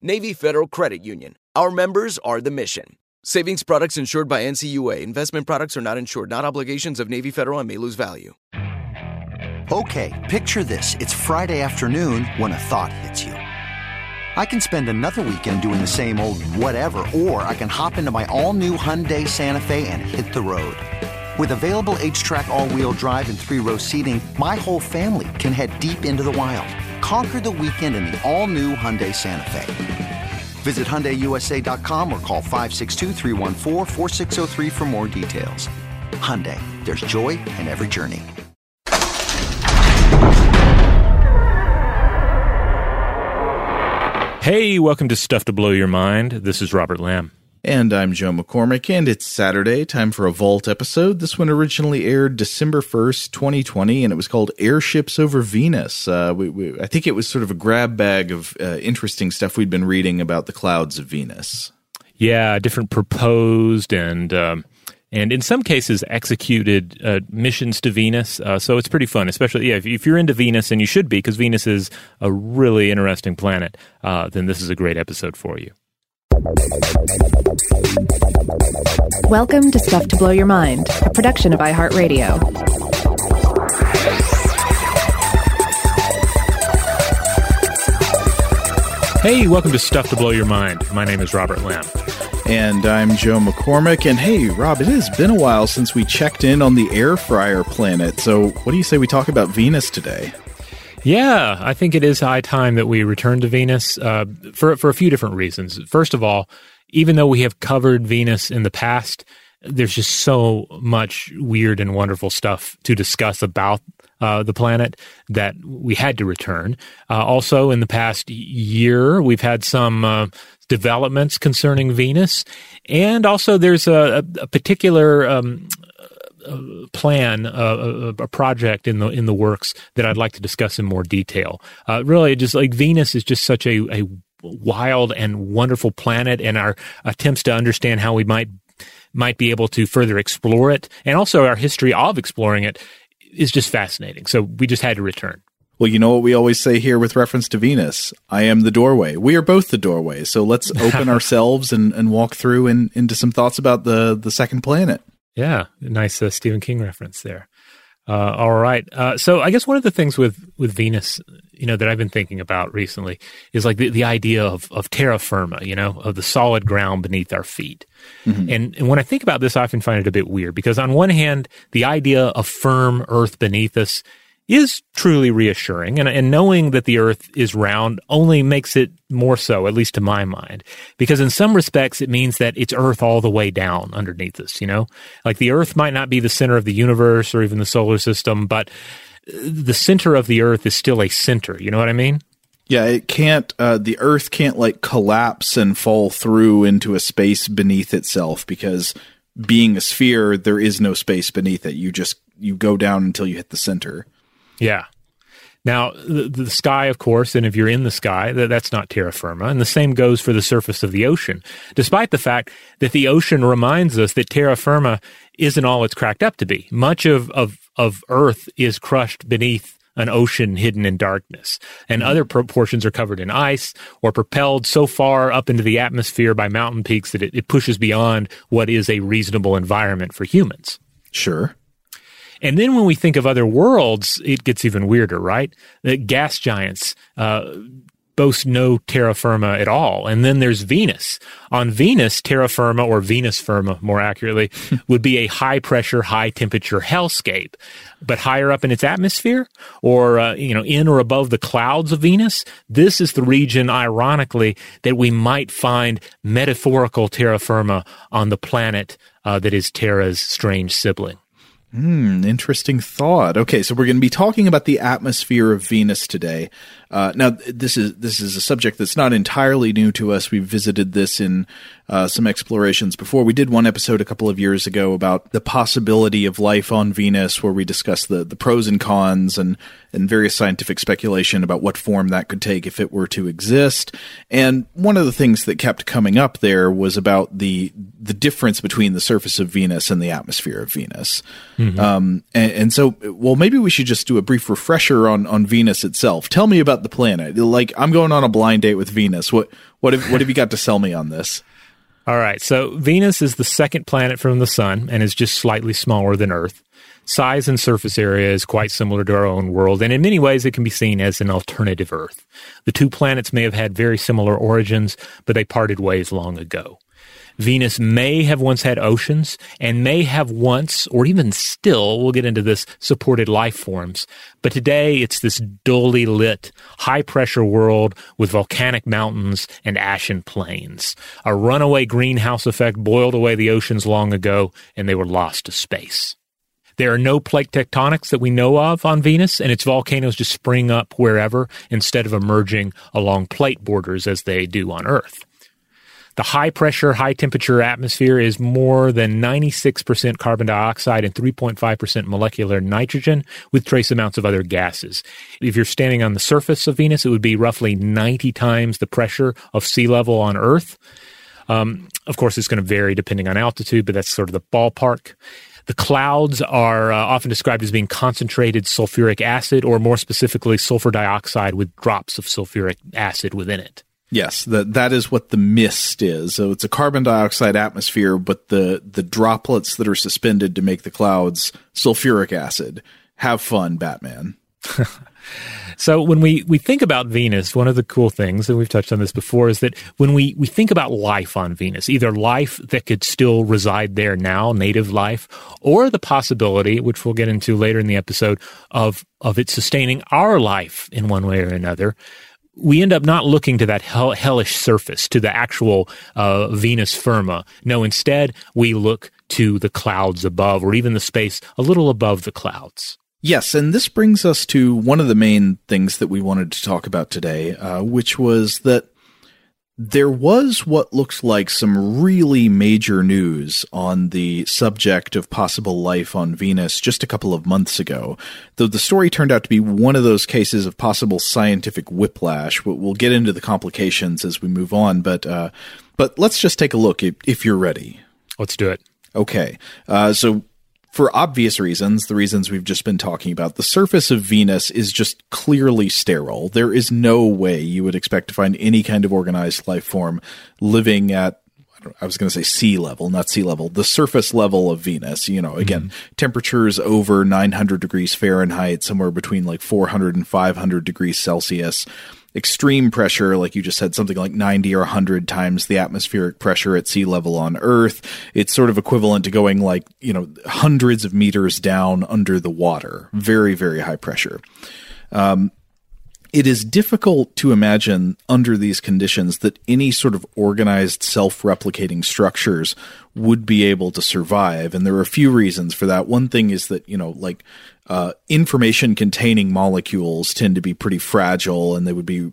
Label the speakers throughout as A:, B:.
A: Navy Federal Credit Union. Our members are the mission. Savings products insured by NCUA. Investment products are not insured, not obligations of Navy Federal and may lose value.
B: Okay, picture this. It's Friday afternoon when a thought hits you. I can spend another weekend doing the same old whatever, or I can hop into my all new Hyundai Santa Fe and hit the road. With available HTRAC, all wheel drive, and three row seating, my whole family can head deep into the wild. Conquer the weekend in the all-new Hyundai Santa Fe. Visit HyundaiUSA.com or call 562 for more details. Hyundai, there's joy in every journey.
C: Hey, welcome to Stuff to Blow Your Mind. This is Robert Lamb.
D: And I'm Joe McCormick, and it's Saturday, time for a Vault episode. This one originally aired December 1st, 2020, and it was called Airships Over Venus. Uh, we, we, I think it was sort of a grab bag of uh, interesting stuff we'd been reading about the clouds of Venus.
C: Yeah, different proposed and. Um, and in some cases executed uh, missions to Venus. Uh, so it's pretty fun, especially yeah, if, if, you're into Venus, and you should be, because Venus is a really interesting planet. Uh, then this is a great episode for you.
E: Welcome to Stuff to Blow Your Mind, a production of iHeartRadio.
C: Hey, welcome to Stuff to Blow Your Mind. My name is Robert Lamb.
D: And I'm Joe McCormick. And hey, Rob, it has been a while since we checked in on the air fryer planet. So, what do you say we talk about Venus today?
C: Yeah, I think it is high time that we return to Venus uh, for for a few different reasons. First of all, even though we have covered Venus in the past, there's just so much weird and wonderful stuff to discuss about uh, the planet that we had to return. Uh, also, in the past year, we've had some uh, developments concerning Venus, and also there's a, a particular um, plan, a, a, project in the in the works that I'd like to discuss in more detail. Uh, really, just like Venus is just such a, a wild and wonderful planet, and our attempts to understand how we might might be able to further explore it, and also our history of exploring it is just fascinating. So we just had to return.
D: Well, you know what we always say here with reference to Venus? I am the doorway. We are both the doorway. So let's open ourselves and, and walk through and into some thoughts about the, the second planet.
C: Yeah, nice uh, Stephen King reference there. Uh, all right. Uh, so I guess one of the things with, with Venus, you know, that I've been thinking about recently is like the, the idea of, of terra firma, you know, of the solid ground beneath our feet. Mm-hmm. And, and when I think about this, I often find it a bit weird because on one hand, the idea of firm earth beneath us is truly reassuring. And, and knowing that the earth is round only makes it more so, at least to my mind, because in some respects, it means that it's earth all the way down underneath us, you know? Like the earth might not be the center of the universe or even the solar system, but the center of the earth is still a center. You know what I mean?
D: Yeah, it can't, uh, the earth can't like collapse and fall through into a space beneath itself because being a sphere, there is no space beneath it. You just, you go down until you hit the center.
C: Yeah. Now, the, the, sky, of course, and if you're in the sky, that, that's not terra firma. And the same goes for the surface of the ocean, despite the fact that the ocean reminds us that terra firma isn't all it's cracked up to be. Much of, of, of Earth is crushed beneath an ocean hidden in darkness, and other mm-hmm. portions are covered in ice or propelled so far up into the atmosphere by mountain peaks that it, it pushes beyond what is a reasonable environment for humans.
D: Sure.
C: And then when we think of other worlds, it gets even weirder, right? The gas giants uh, boast no terra firma at all. And then there's Venus. On Venus, terra firma, or Venus firma more accurately, would be a high pressure, high temperature hellscape. But higher up in its atmosphere, or, uh, you know, in or above the clouds of Venus, this is the region, ironically, that we might find metaphorical terra firma on the planet uh, that is Terra's strange sibling.
D: Hmm, interesting thought. Okay, so we're going to be talking about the atmosphere of Venus today. Uh, now, this is this is a subject that's not entirely new to us. We've visited this in uh, some explorations before. We did one episode a couple of years ago about the possibility of life on Venus, where we discussed the the pros and cons and and various scientific speculation about what form that could take if it were to exist. And one of the things that kept coming up there was about the the difference between the surface of Venus and the atmosphere of Venus. Mm-hmm. Um, and, and so, well, maybe we should just do a brief refresher on on Venus itself. Tell me about the planet. Like I'm going on a blind date with Venus. What what have, what have you got to sell me on this?
C: All right. So Venus is the second planet from the sun and is just slightly smaller than Earth. Size and surface area is quite similar to our own world, and in many ways it can be seen as an alternative Earth. The two planets may have had very similar origins, but they parted ways long ago. Venus may have once had oceans and may have once, or even still, we'll get into this, supported life forms. But today it's this dully lit, high pressure world with volcanic mountains and ashen plains. A runaway greenhouse effect boiled away the oceans long ago and they were lost to space. There are no plate tectonics that we know of on Venus, and its volcanoes just spring up wherever instead of emerging along plate borders as they do on Earth. The high pressure, high temperature atmosphere is more than 96% carbon dioxide and 3.5% molecular nitrogen with trace amounts of other gases. If you're standing on the surface of Venus, it would be roughly 90 times the pressure of sea level on Earth. Um, of course, it's going to vary depending on altitude, but that's sort of the ballpark. The clouds are uh, often described as being concentrated sulfuric acid, or more specifically, sulfur dioxide with drops of sulfuric acid within it.
D: Yes, that that is what the mist is. So it's a carbon dioxide atmosphere, but the the droplets that are suspended to make the clouds sulfuric acid. Have fun, Batman.
C: so when we, we think about Venus, one of the cool things, and we've touched on this before, is that when we, we think about life on Venus, either life that could still reside there now, native life, or the possibility, which we'll get into later in the episode, of of it sustaining our life in one way or another we end up not looking to that hell, hellish surface, to the actual uh, Venus firma. No, instead, we look to the clouds above, or even the space a little above the clouds.
D: Yes, and this brings us to one of the main things that we wanted to talk about today, uh, which was that there was what looks like some really major news on the subject of possible life on Venus just a couple of months ago. Though the story turned out to be one of those cases of possible scientific whiplash. We'll get into the complications as we move on, but uh, but let's just take a look if, if you're ready.
C: Let's do it.
D: Okay. Uh, so for obvious reasons, the reasons we've just been talking about, the surface of Venus is just clearly sterile. There is no way you would expect to find any kind of organized life form living at I was going to say sea level, not sea level, the surface level of Venus. You know, again, mm-hmm. temperatures over 900 degrees Fahrenheit, somewhere between like 400 and 500 degrees Celsius extreme pressure, like you just said, something like 90 or 100 times the atmospheric pressure at sea level on Earth. It's sort of equivalent to going like, you know, hundreds of meters down under the water. Very, very high pressure. Um, it is difficult to imagine under these conditions that any sort of organized self-replicating structures would be able to survive and there are a few reasons for that one thing is that you know like uh, information containing molecules tend to be pretty fragile and they would be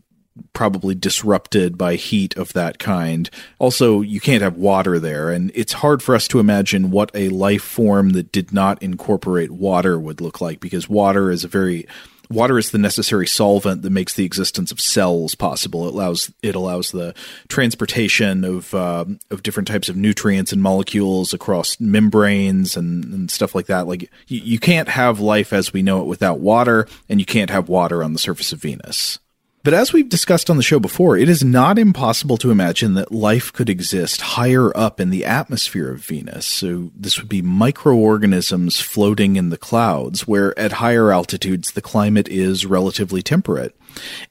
D: probably disrupted by heat of that kind. Also, you can't have water there, and it's hard for us to imagine what a life form that did not incorporate water would look like because water is a very water is the necessary solvent that makes the existence of cells possible. It allows it allows the transportation of uh, of different types of nutrients and molecules across membranes and, and stuff like that. Like you, you can't have life as we know it without water, and you can't have water on the surface of Venus. But as we've discussed on the show before, it is not impossible to imagine that life could exist higher up in the atmosphere of Venus. So this would be microorganisms floating in the clouds, where at higher altitudes the climate is relatively temperate.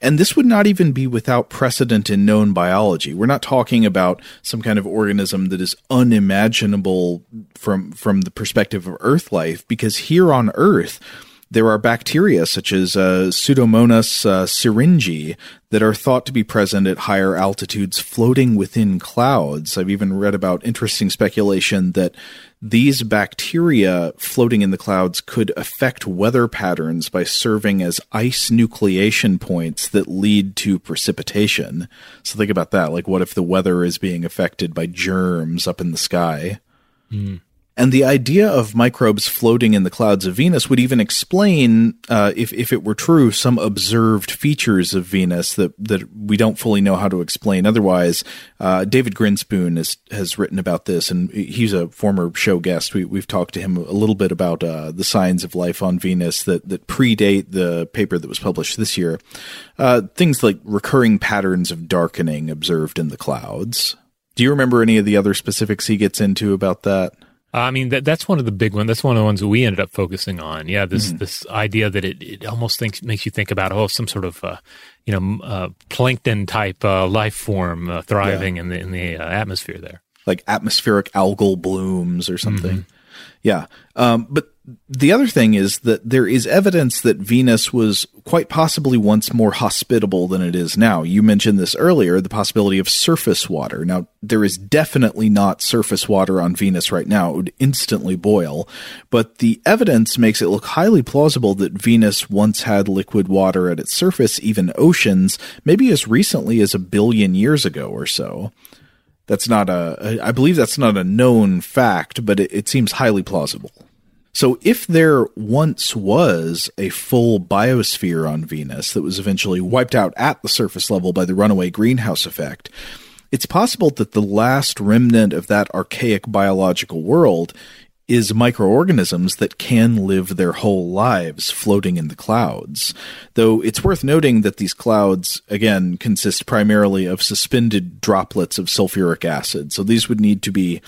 D: And this would not even be without precedent in known biology. We're not talking about some kind of organism that is unimaginable from from the perspective of Earth life, because here on Earth, there are bacteria such as uh, Pseudomonas uh, syringae that are thought to be present at higher altitudes floating within clouds. I've even read about interesting speculation that these bacteria floating in the clouds could affect weather patterns by serving as ice nucleation points that lead to precipitation. So think about that. Like, what if the weather is being affected by germs up in the sky? Mm. And the idea of microbes floating in the clouds of Venus would even explain, uh, if, if it were true, some observed features of Venus that, that we don't fully know how to explain otherwise. Uh, David Grinspoon has, has written about this, and he's a former show guest. We, we've talked to him a little bit about uh, the signs of life on Venus that, that predate the paper that was published this year. Uh, things like recurring patterns of darkening observed in the clouds. Do you remember any of the other specifics he gets into about that?
C: I mean, that, that's one of the big ones. That's one of the ones that we ended up focusing on. Yeah, this mm-hmm. this idea that it, it almost thinks makes you think about oh some sort of uh, you know uh, plankton type uh, life form uh, thriving yeah. in the in the uh, atmosphere there,
D: like atmospheric algal blooms or something. Mm-hmm. Yeah, um, but the other thing is that there is evidence that Venus was quite possibly once more hospitable than it is now. You mentioned this earlier, the possibility of surface water. Now, there is definitely not surface water on Venus right now. It would instantly boil. But the evidence makes it look highly plausible that Venus once had liquid water at its surface, even oceans, maybe as recently as a billion years ago or so. That's not a, I believe that's not a known fact, but it, it seems highly plausible. So, if there once was a full biosphere on Venus that was eventually wiped out at the surface level by the runaway greenhouse effect, it's possible that the last remnant of that archaic biological world is microorganisms that can live their whole lives floating in the clouds. Though it's worth noting that these clouds, again, consist primarily of suspended droplets of sulfuric acid. So these would need to be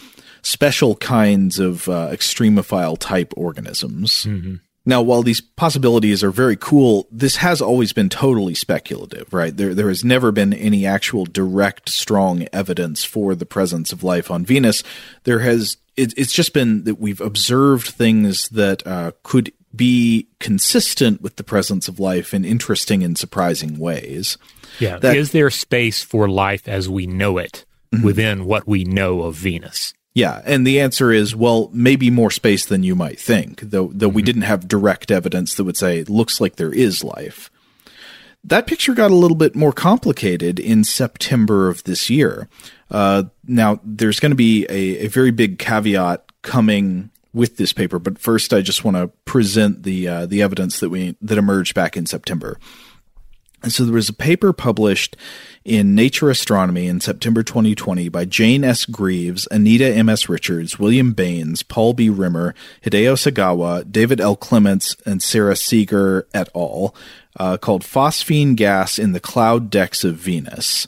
D: special kinds of uh, extremophile type organisms. Mm-hmm. Now, while these possibilities are very cool, this has always been totally speculative, right? There, there has never been any actual direct, strong evidence for the presence of life on Venus. There has, it, it's just been that we've observed things that uh, could be consistent with the presence of life in interesting and surprising ways.
C: Yeah. That, is there space for life as we know it mm-hmm. within what we know of Venus?
D: Yeah, and the answer is well, maybe more space than you might think, though though mm-hmm. we didn't have direct evidence that would say it looks like there is life. That picture got a little bit more complicated in September of this year. Uh, now, there's going to be a, a, very big caveat coming with this paper, but first, I just want to present the uh, the evidence that we that emerged back in September. And so there was a paper published in Nature Astronomy in September 2020 by Jane S. Greaves, Anita M.S. Richards, William Bains, Paul B. Rimmer, Hideo Sagawa, David L. Clements, and Sarah Seager et al., uh, called Phosphine Gas in the Cloud Decks of Venus.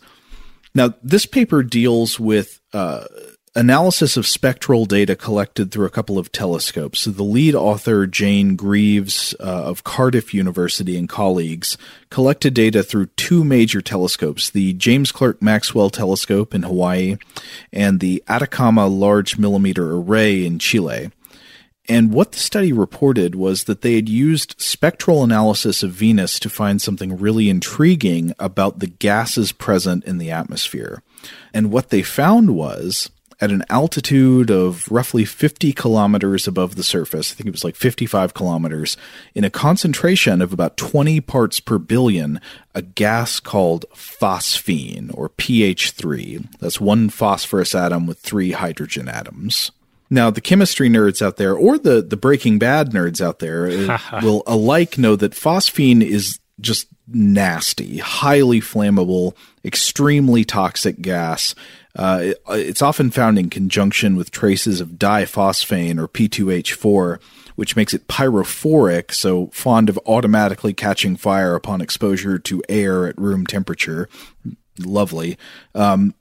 D: Now, this paper deals with uh, analysis of spectral data collected through a couple of telescopes. So the lead author, Jane Greaves uh, of Cardiff University and colleagues, collected data through two major telescopes the James Clerk Maxwell Telescope in Hawaii and the Atacama Large Millimeter Array in Chile. And what the study reported was that they had used spectral analysis of Venus to find something really intriguing about the gases present in the atmosphere. And what they found was at an altitude of roughly 50 kilometers above the surface. I think it was like 55 kilometers, in a concentration of about 20 parts per billion, a gas called phosphine, or PH3. That's one phosphorus atom with three hydrogen atoms. Now, the chemistry nerds out there, or the, the Breaking Bad nerds out there, uh, will alike know that phosphine is just nasty, highly flammable, extremely toxic gas. Uh, it, it's often found in conjunction with traces of diphosphane or P2H4, which makes it pyrophoric, so fond of automatically catching fire upon exposure to air at room temperature lovely. Um,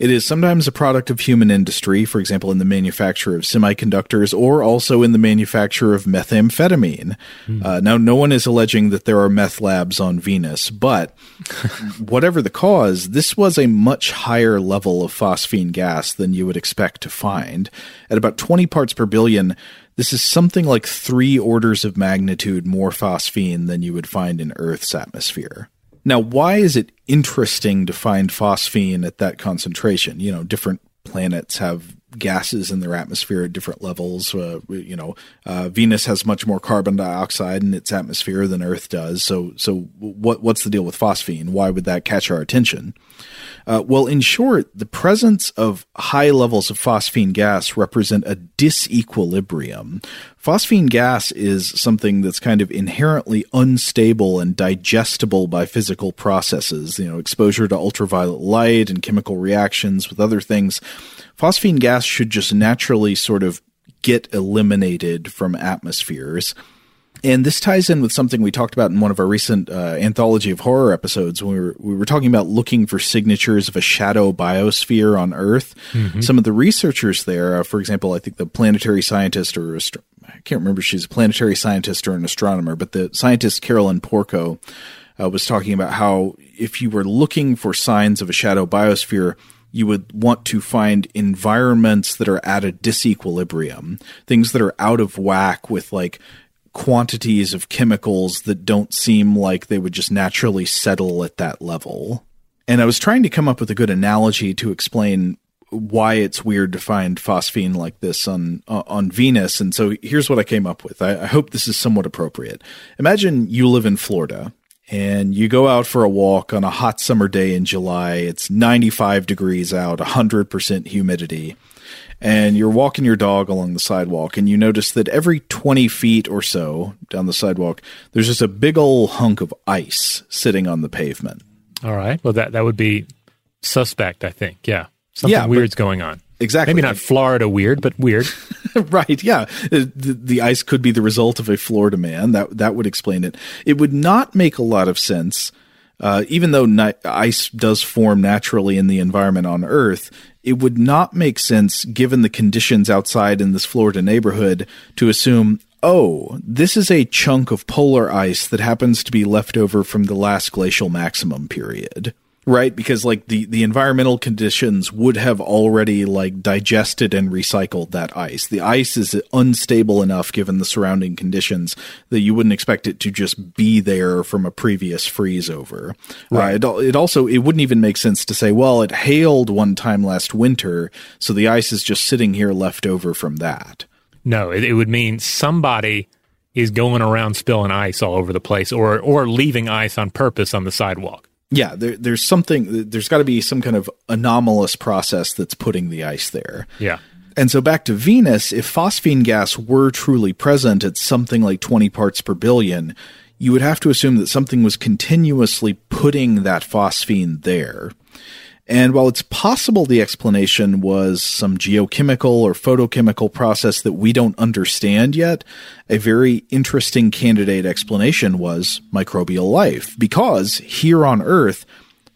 D: it is sometimes a product of human industry, for example, in the manufacture of semiconductors or also in the manufacture of methamphetamine. Mm. Uh, now, no one is alleging that there are meth labs on Venus, but whatever the cause, this was a much higher level of phosphine gas than you would expect to find. At about 20 parts per billion, this is something like three orders of magnitude more phosphine than you would find in Earth's atmosphere. Now, why is it interesting to find phosphine at that concentration? You know, different planets have gases in their atmosphere at different levels. Uh, you know, uh, Venus has much more carbon dioxide in its atmosphere than Earth does. So, so what what's the deal with phosphine? Why would that catch our attention? Uh, well, in short, the presence of high levels of phosphine gas represent a disequilibrium. Phosphine gas is something that's kind of inherently unstable and digestible by physical processes, you know, exposure to ultraviolet light and chemical reactions with other things. Phosphine gas should just naturally sort of get eliminated from atmospheres. And this ties in with something we talked about in one of our recent uh, anthology of horror episodes when we were, we were talking about looking for signatures of a shadow biosphere on Earth. Mm-hmm. Some of the researchers there, uh, for example, I think the planetary scientist or I can't remember if she's a planetary scientist or an astronomer, but the scientist Carolyn Porco uh, was talking about how if you were looking for signs of a shadow biosphere, you would want to find environments that are at a disequilibrium, things that are out of whack with like quantities of chemicals that don't seem like they would just naturally settle at that level. And I was trying to come up with a good analogy to explain why it's weird to find phosphine like this on uh, on Venus. And so here's what I came up with. I, I hope this is somewhat appropriate. Imagine you live in Florida and you go out for a walk on a hot summer day in July. It's 95 degrees out, 100% humidity and you're walking your dog along the sidewalk and you notice that every 20 feet or so down the sidewalk there's just a big old hunk of ice sitting on the pavement.
C: All right. Well that that would be suspect i think. Yeah. Something yeah, weird's going on.
D: exactly.
C: Maybe not florida weird but weird.
D: Right yeah. The, the, ice could be the result of a florida man. That that would explain it. It would not make a lot of sense uh, even though ni- ice does form naturally in the environment on Earth, it would not make sense, given the conditions outside in this Florida neighborhood, to assume, oh, this is a chunk of polar ice that happens to be left over from the last glacial maximum period right? Because like the the environmental conditions would have already like digested and recycled that ice. The ice is unstable enough given the surrounding conditions that you wouldn't expect it to just be there from a previous freeze over uh, right. uh, it, it also it wouldn't even make sense to say well it hailed one time last winter so the ice is just sitting here left over from that.
C: No it, it would mean somebody is going around spilling ice all over the place or or leaving ice on purpose on the sidewalk
D: yeah, there, there's something. There's got to be some kind of anomalous process that's putting the ice there.
C: Yeah.
D: And so back to Venus, if phosphine gas were truly present at something like 20 parts per billion, you would have to assume that something was continuously putting that phosphine there. And while it's possible the explanation was some geochemical or photochemical process that we don't understand yet, a very interesting candidate explanation was microbial life. Because here on Earth,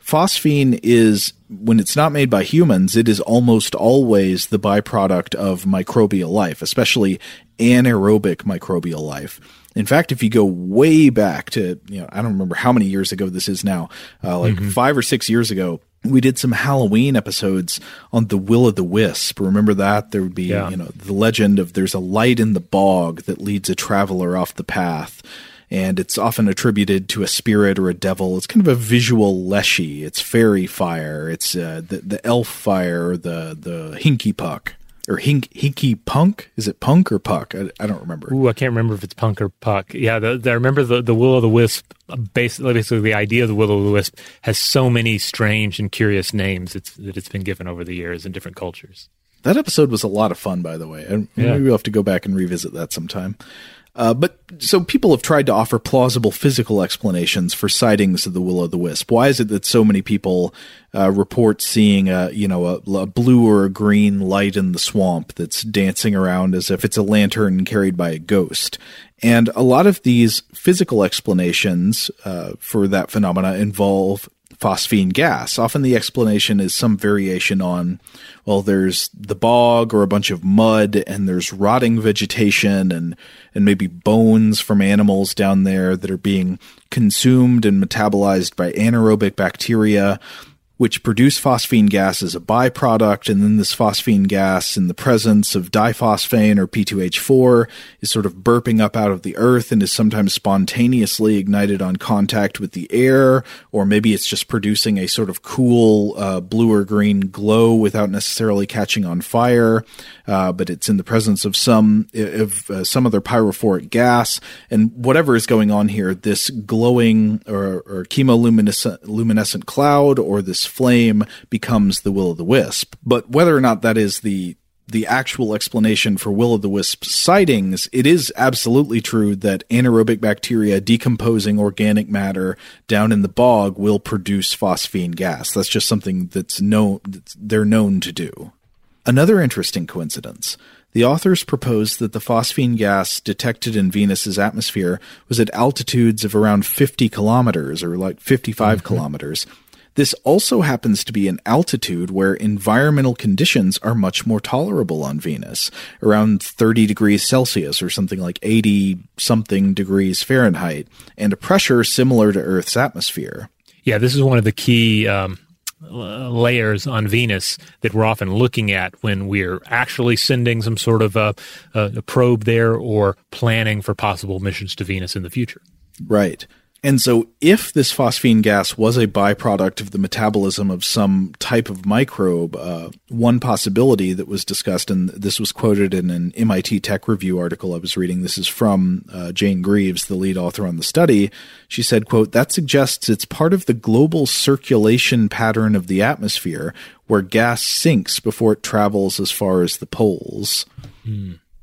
D: phosphine is, when it's not made by humans, it is almost always the byproduct of microbial life, especially anaerobic microbial life. In fact, if you go way back to, you know, I don't remember how many years ago this is now, uh, like mm-hmm. five or six years ago, we did some Halloween episodes on the Will o' the Wisp. Remember that? There would be, yeah. you know, the legend of there's a light in the bog that leads a traveler off the path. And it's often attributed to a spirit or a devil. It's kind of a visual leshy. It's fairy fire. It's uh, the the elf fire, the the hinky puck or hink, hinky punk. Is it punk or puck? I, I, don't remember.
C: Ooh, I can't remember if it's punk or puck. Yeah, the, the, I remember the the will o' the wisp. Basically, basically, the idea of the will o' the wisp has so many strange and curious names it's, that it's been given over the years in different cultures.
D: That episode was a lot of fun, by the way. And
C: Yeah.
D: maybe we'll have to go back and revisit that sometime. Uh, but so people have tried to offer plausible physical explanations for sightings of the will o' the wisp. Why is it that so many people uh, report seeing a you know a, a blue or a green light in the swamp that's dancing around as if it's a lantern carried by a ghost? And a lot of these physical explanations uh, for that phenomena involve phosphine gas. Often the explanation is some variation on, well, there's the bog or a bunch of mud and there's rotting vegetation and, and maybe bones from animals down there that are being consumed and metabolized by anaerobic bacteria which produce phosphine gas as a byproduct, and then this phosphine gas, in the presence of diphosphane or P2H4, is sort of burping up out of the earth and is sometimes spontaneously ignited on contact with the air, or maybe it's just producing a sort of cool uh, blue or green glow without necessarily catching on fire, uh, but it's in the presence of some of uh, some other pyrophoric gas, and whatever is going on here, this glowing or, or chemoluminescent luminescent cloud or this flame becomes the will o' the wisp. But whether or not that is the the actual explanation for will o' the wisp sightings, it is absolutely true that anaerobic bacteria decomposing organic matter down in the bog will produce phosphine gas. That's just something that's known that's they're known to do. Another interesting coincidence. The authors proposed that the phosphine gas detected in Venus's atmosphere was at altitudes of around 50 kilometers or like 55 mm-hmm. kilometers. This also happens to be an altitude where environmental conditions are much more tolerable on Venus, around 30 degrees Celsius or something like 80 something degrees Fahrenheit, and a pressure similar to Earth's atmosphere.
C: Yeah, this is one of the key um, layers on Venus that we're often looking at when we're actually sending some sort of a, a, a probe there or planning for possible missions to Venus in the future.
D: Right. And so, if this phosphine gas was a byproduct of the metabolism of some type of microbe, uh, one possibility that was discussed, and this was quoted in an MIT Tech Review article I was reading. This is from uh, Jane Greaves, the lead author on the study. She said, "quote That suggests it's part of the global circulation pattern of the atmosphere, where gas sinks before it travels as far as the poles."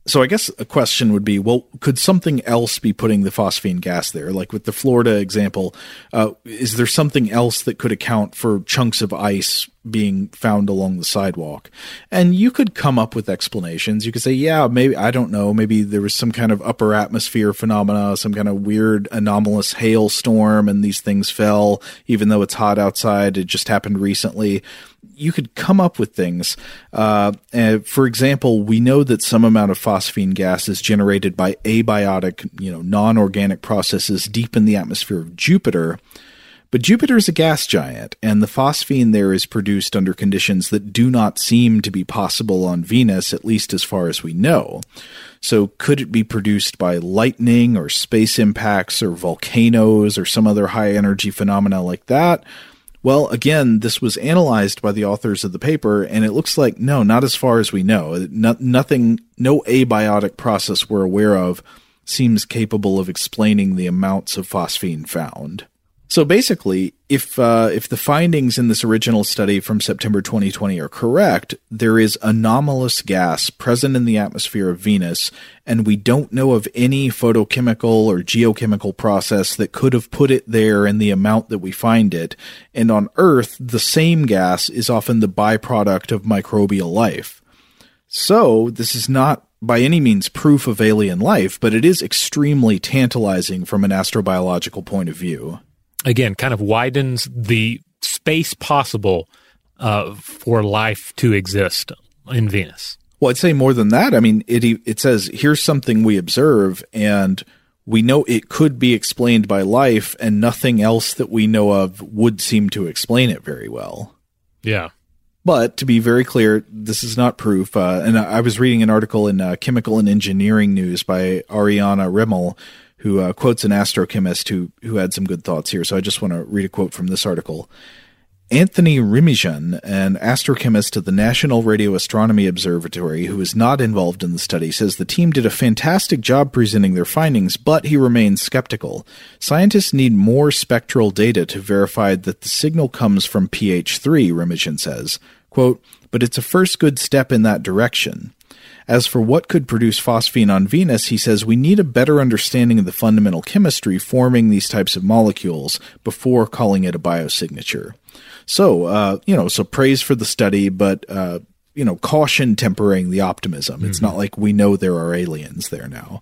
D: So I guess a question would be, well, could something else be putting the phosphine gas there? Like with the Florida example, uh, is there something else that could account for chunks of ice being found along the sidewalk? And you could come up with explanations. You could say, yeah, maybe, I don't know, maybe there was some kind of upper atmosphere phenomena, some kind of weird anomalous hailstorm and these things fell, even though it's hot outside. It just happened recently you could come up with things. Uh, for example, we know that some amount of phosphine gas is generated by abiotic, you know, non-organic processes deep in the atmosphere of Jupiter. But Jupiter is a gas giant, and the phosphine there is produced under conditions that do not seem to be possible on Venus, at least as far as we know. So, could it be produced by lightning or space impacts or volcanoes or some other high energy phenomena like that? Well, again, this was analyzed by the authors of the paper, and it looks like no, not as far as we know. No, nothing, no abiotic process we're aware of seems capable of explaining the amounts of phosphine found. So basically, if uh, if the findings in this original study from September 2020 are correct, there is anomalous gas present in the atmosphere of Venus, and we don't know of any photochemical or geochemical process that could have put it there in the amount that we find it. And on Earth, the same gas is often the byproduct of microbial life. So this is not by any means proof of alien life, but it is extremely tantalizing from an astrobiological point of view
C: again kind of widens the space possible uh, for life to exist in Venus.
D: Well, I'd say more than that. I mean, it it says here's something we observe, and we know it could be explained by life, and nothing else that we know of would seem to explain it very well.
C: Yeah.
D: But to be very clear, this is not proof. Uh, and I was reading an article in uh, Chemical and Engineering News by Ariana Remmel, who uh, quotes an astrochemist who who had some good thoughts here. So I just want to read a quote from this article. Anthony Remijan, an astrochemist at the National Radio Astronomy Observatory who is not involved in the study, says the team did a fantastic job presenting their findings, but he remains skeptical. Scientists need more spectral data to verify that the signal comes from pH3, Remijan says. Quote, but it's a first good step in that direction. As for what could produce phosphine on Venus, he says we need a better understanding of the fundamental chemistry forming these types of molecules before calling it a biosignature. So, uh, you know, so praise for the study, but, uh, you know, caution tempering the optimism. Mm-hmm. It's not like we know there are aliens there now.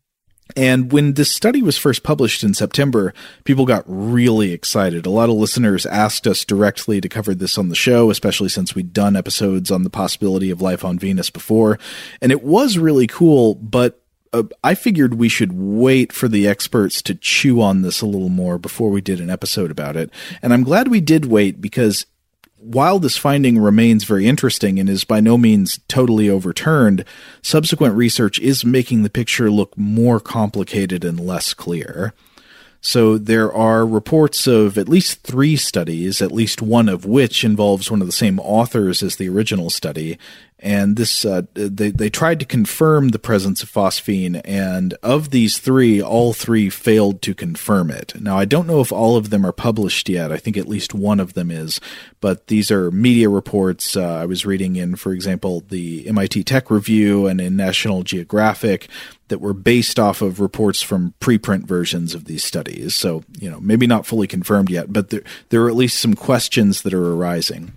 D: And when this study was first published in September, people got really excited. A lot of listeners asked us directly to cover this on the show, especially since we'd done episodes on the possibility of life on Venus before. And it was really cool, but uh, I figured we should wait for the experts to chew on this a little more before we did an episode about it. And I'm glad we did wait because while this finding remains very interesting and is by no means totally overturned, subsequent research is making the picture look more complicated and less clear. So there are reports of at least three studies, at least one of which involves one of the same authors as the original study. And this, uh, they, they tried to confirm the presence of phosphine, and of these three, all three failed to confirm it. Now, I don't know if all of them are published yet. I think at least one of them is, but these are media reports uh, I was reading in, for example, the MIT Tech Review and in National Geographic that were based off of reports from preprint versions of these studies. So, you know, maybe not fully confirmed yet, but there, there are at least some questions that are arising.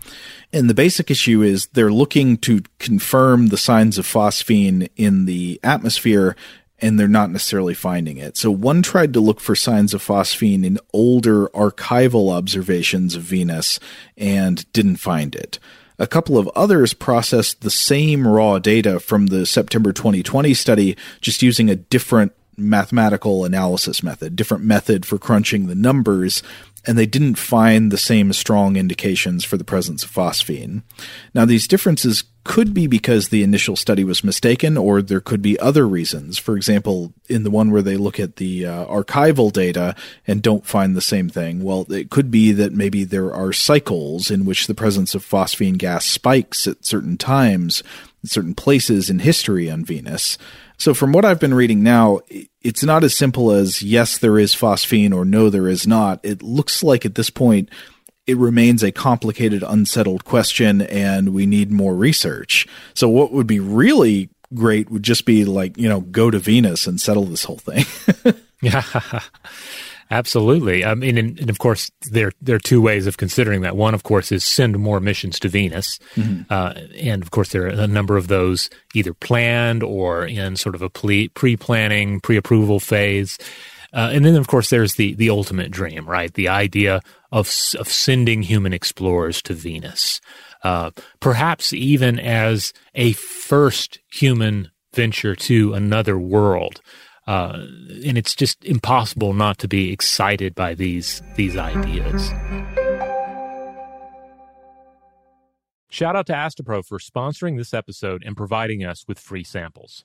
D: And the basic issue is they're looking to confirm the signs of phosphine in the atmosphere and they're not necessarily finding it. So one tried to look for signs of phosphine in older archival observations of Venus and didn't find it. A couple of others processed the same raw data from the September 2020 study, just using a different mathematical analysis method, different method for crunching the numbers, and they didn't find the same strong indications for the presence of phosphine. Now, these differences could be because the initial study was mistaken, or there could be other reasons. For example, in the one where they look at the uh, archival data and don't find the same thing, well, it could be that maybe there are cycles in which the presence of phosphine gas spikes at certain times, in certain places in history on Venus. So, from what I've been reading now, it's not as simple as yes, there is phosphine or no, there is not. It looks like at this point, it remains a complicated, unsettled question, and we need more research. So, what would be really great would just be like, you know, go to Venus and settle this whole thing.
C: yeah. Absolutely. I mean, and, and, of course, there there are two ways of considering that. One, of course, is send more missions to Venus, mm-hmm. uh, and of course, there are a number of those either planned or in sort of a pre planning, pre approval phase. Uh, and then, of course, there's the the ultimate dream, right? The idea of of sending human explorers to Venus, uh, perhaps even as a first human venture to another world. Uh, and it's just impossible not to be excited by these these ideas. Shout out to Astepro for sponsoring this episode and providing us with free samples.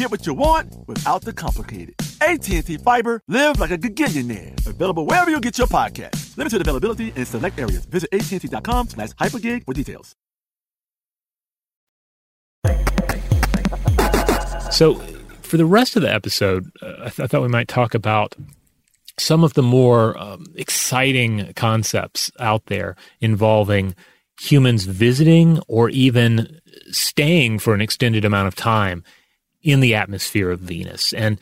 F: Get what you want without the complicated. AT&T Fiber, live like a gigillionaire. Available wherever you get your podcast. Limited availability in select areas. Visit AT&T.com slash hypergig for details.
C: So, for the rest of the episode, uh, I, th- I thought we might talk about some of the more um, exciting concepts out there involving humans visiting or even staying for an extended amount of time in the atmosphere of Venus. And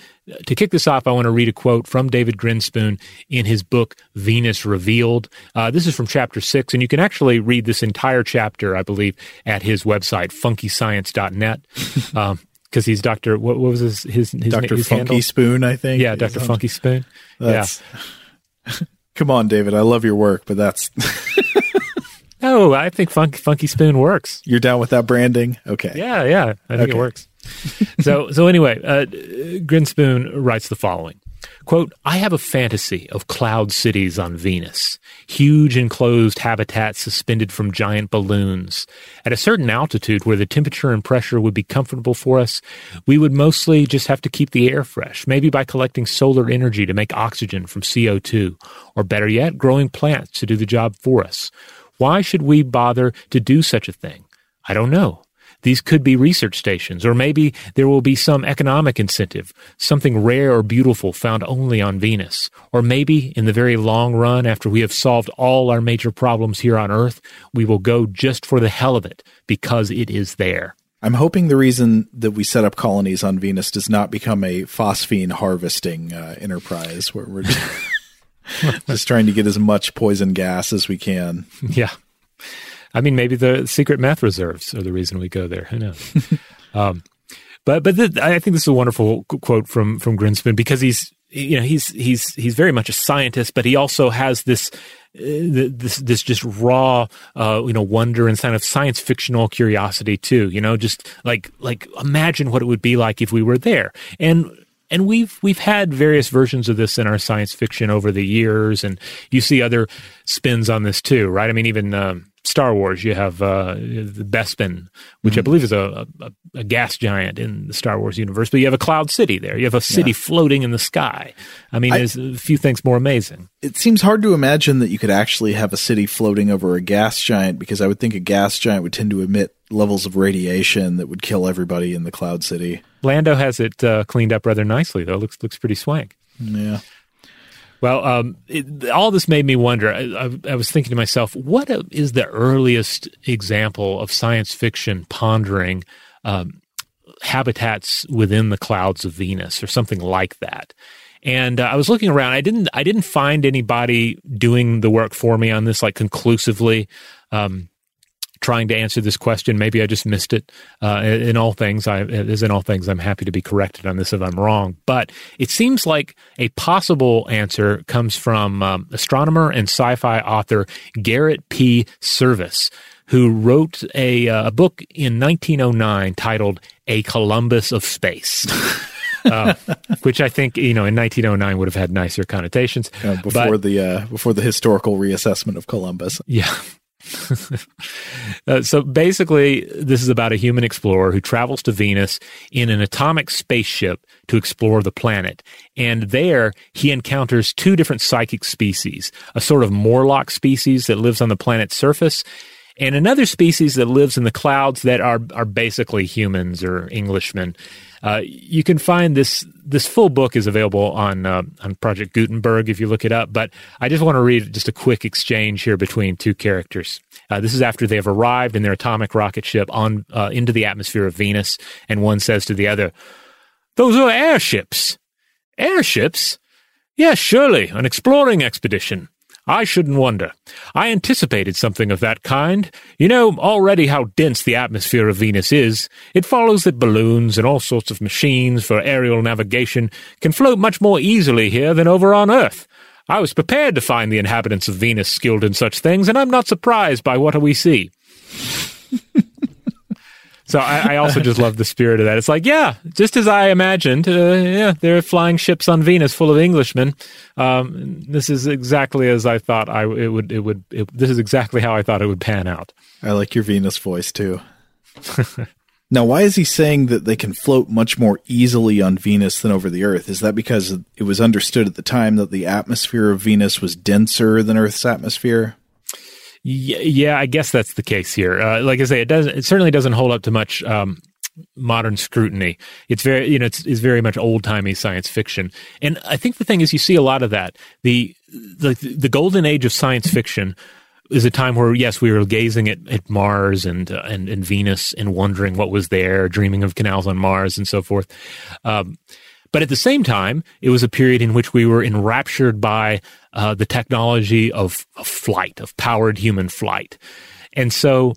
C: to kick this off, I want to read a quote from David Grinspoon in his book, Venus Revealed. Uh, this is from chapter six, and you can actually read this entire chapter, I believe, at his website, funkyscience.net. um, because he's Doctor. What, what, was his his, his
G: Doctor Funky
C: handle?
G: Spoon? I think.
C: Yeah, Doctor Funky Spoon.
G: That's, yeah. Come on, David. I love your work, but that's.
C: no, I think Funk, Funky Spoon works.
G: You're down with that branding? Okay.
C: Yeah, yeah. I think
G: Okay.
C: it works. so, so anyway, uh, Grinspoon writes the following. Quote, I have a fantasy of cloud cities on Venus, huge enclosed habitats suspended from giant balloons. At a certain altitude where the temperature and pressure would be comfortable for us, we would mostly just have to keep the air fresh, maybe by collecting solar energy to make oxygen from CO2, or better yet, growing plants to do the job for us. Why should we bother to do such a thing? I don't know. These could be research stations, or maybe there will be some economic incentive, something rare or beautiful found only on Venus. Or maybe, in the very long run, after we have solved all our major problems here on Earth, we will go just for the hell of it, because it is there.
G: I'm hoping the reason that we set up colonies on Venus does not become a phosphine harvesting uh, enterprise where we're just, just trying to get as much poison gas as we can.
C: Yeah. I mean, maybe the secret meth reserves are the reason we go there. Who knows? um, but but th- I think this is a wonderful quote from from Grinspoon because he's you know he's he's he's very much a scientist, but he also has this uh, this this just raw uh, you know wonder and kind of science fictional curiosity too. You know, just like like imagine what it would be like if we were there and and we've we've had various versions of this in our science fiction over the years, and you see other spins on this too, right? I mean, even um, Star Wars, you have uh, the Bespin, which I believe is a, a, a gas giant in the Star Wars universe, but you have a cloud city there. You have a city floating in the sky. I mean,
G: I-
C: there's a few things more amazing.
G: It seems hard to imagine that you could actually have a city floating over a gas giant because I would think a gas giant would tend to emit levels of radiation that would kill everybody in the cloud city.
C: Lando has it uh, cleaned up rather nicely, though. Looks looks pretty swank.
G: Yeah.
C: Well, um, it, all this made me wonder. I, I, I, was thinking to myself, what is the earliest example of science fiction pondering um, habitats within the clouds of Venus, or something like that? And uh, I was looking around. I didn't. I didn't find anybody doing the work for me on this, like conclusively. Um, trying to answer this question. Maybe I just missed it. Uh, in all things, I, as in all things, I'm happy to be corrected on this if I'm wrong. But it seems like a possible answer comes from um, astronomer and sci-fi author Garrett P. Serviss, who wrote a, uh, a book in 1909 titled "A Columbus of Space." uh, which I think you know in 1909 would have had nicer connotations
G: uh, before but, the uh, before the historical reassessment of Columbus.
C: Yeah, uh, so basically, this is about a human explorer who travels to Venus in an atomic spaceship to explore the planet. And there, he encounters two different psychic species a sort of Morlock species that lives on the planet's surface, and another species that lives in the clouds that are, are basically humans or Englishmen. Uh, you can find this this full book is available on uh, on Project Gutenberg if you look it up. But I just want to read just a quick exchange here between two characters. Uh, this is after they have arrived in their atomic rocket ship on uh, into the atmosphere of Venus, and one says to the other, "Those are airships. Airships? Yes, surely, an exploring expedition." I shouldn't wonder. I anticipated something of that kind. You know already how dense the atmosphere of Venus is. It follows that balloons and all sorts of machines for aerial navigation can float much more easily here than over on Earth. I was prepared to find the inhabitants of Venus skilled in such things, and I'm not surprised by what we see. So I, I, also just love the spirit of that. It's like, yeah, just as I imagined. Uh, yeah, there are flying ships on Venus full of Englishmen. Um, this is exactly as I thought I it would. It would. It, this is exactly how I thought it would pan out.
G: I like your Venus voice too. now, why is he saying that they can float much more easily on Venus than over the Earth? Is that because it was understood at the time that the atmosphere of Venus was denser than Earth's atmosphere?
C: Yeah, I guess that's the case here. Uh, like I say, it doesn't. It certainly doesn't hold up to much um, modern scrutiny. It's very, you know, it's, it's very much old timey science fiction. And I think the thing is, you see a lot of that. The the the golden age of science fiction is a time where yes, we were gazing at, at Mars and uh, and and Venus and wondering what was there, dreaming of canals on Mars and so forth. Um, but at the same time, it was a period in which we were enraptured by uh, the technology of, of flight, of powered human flight. And so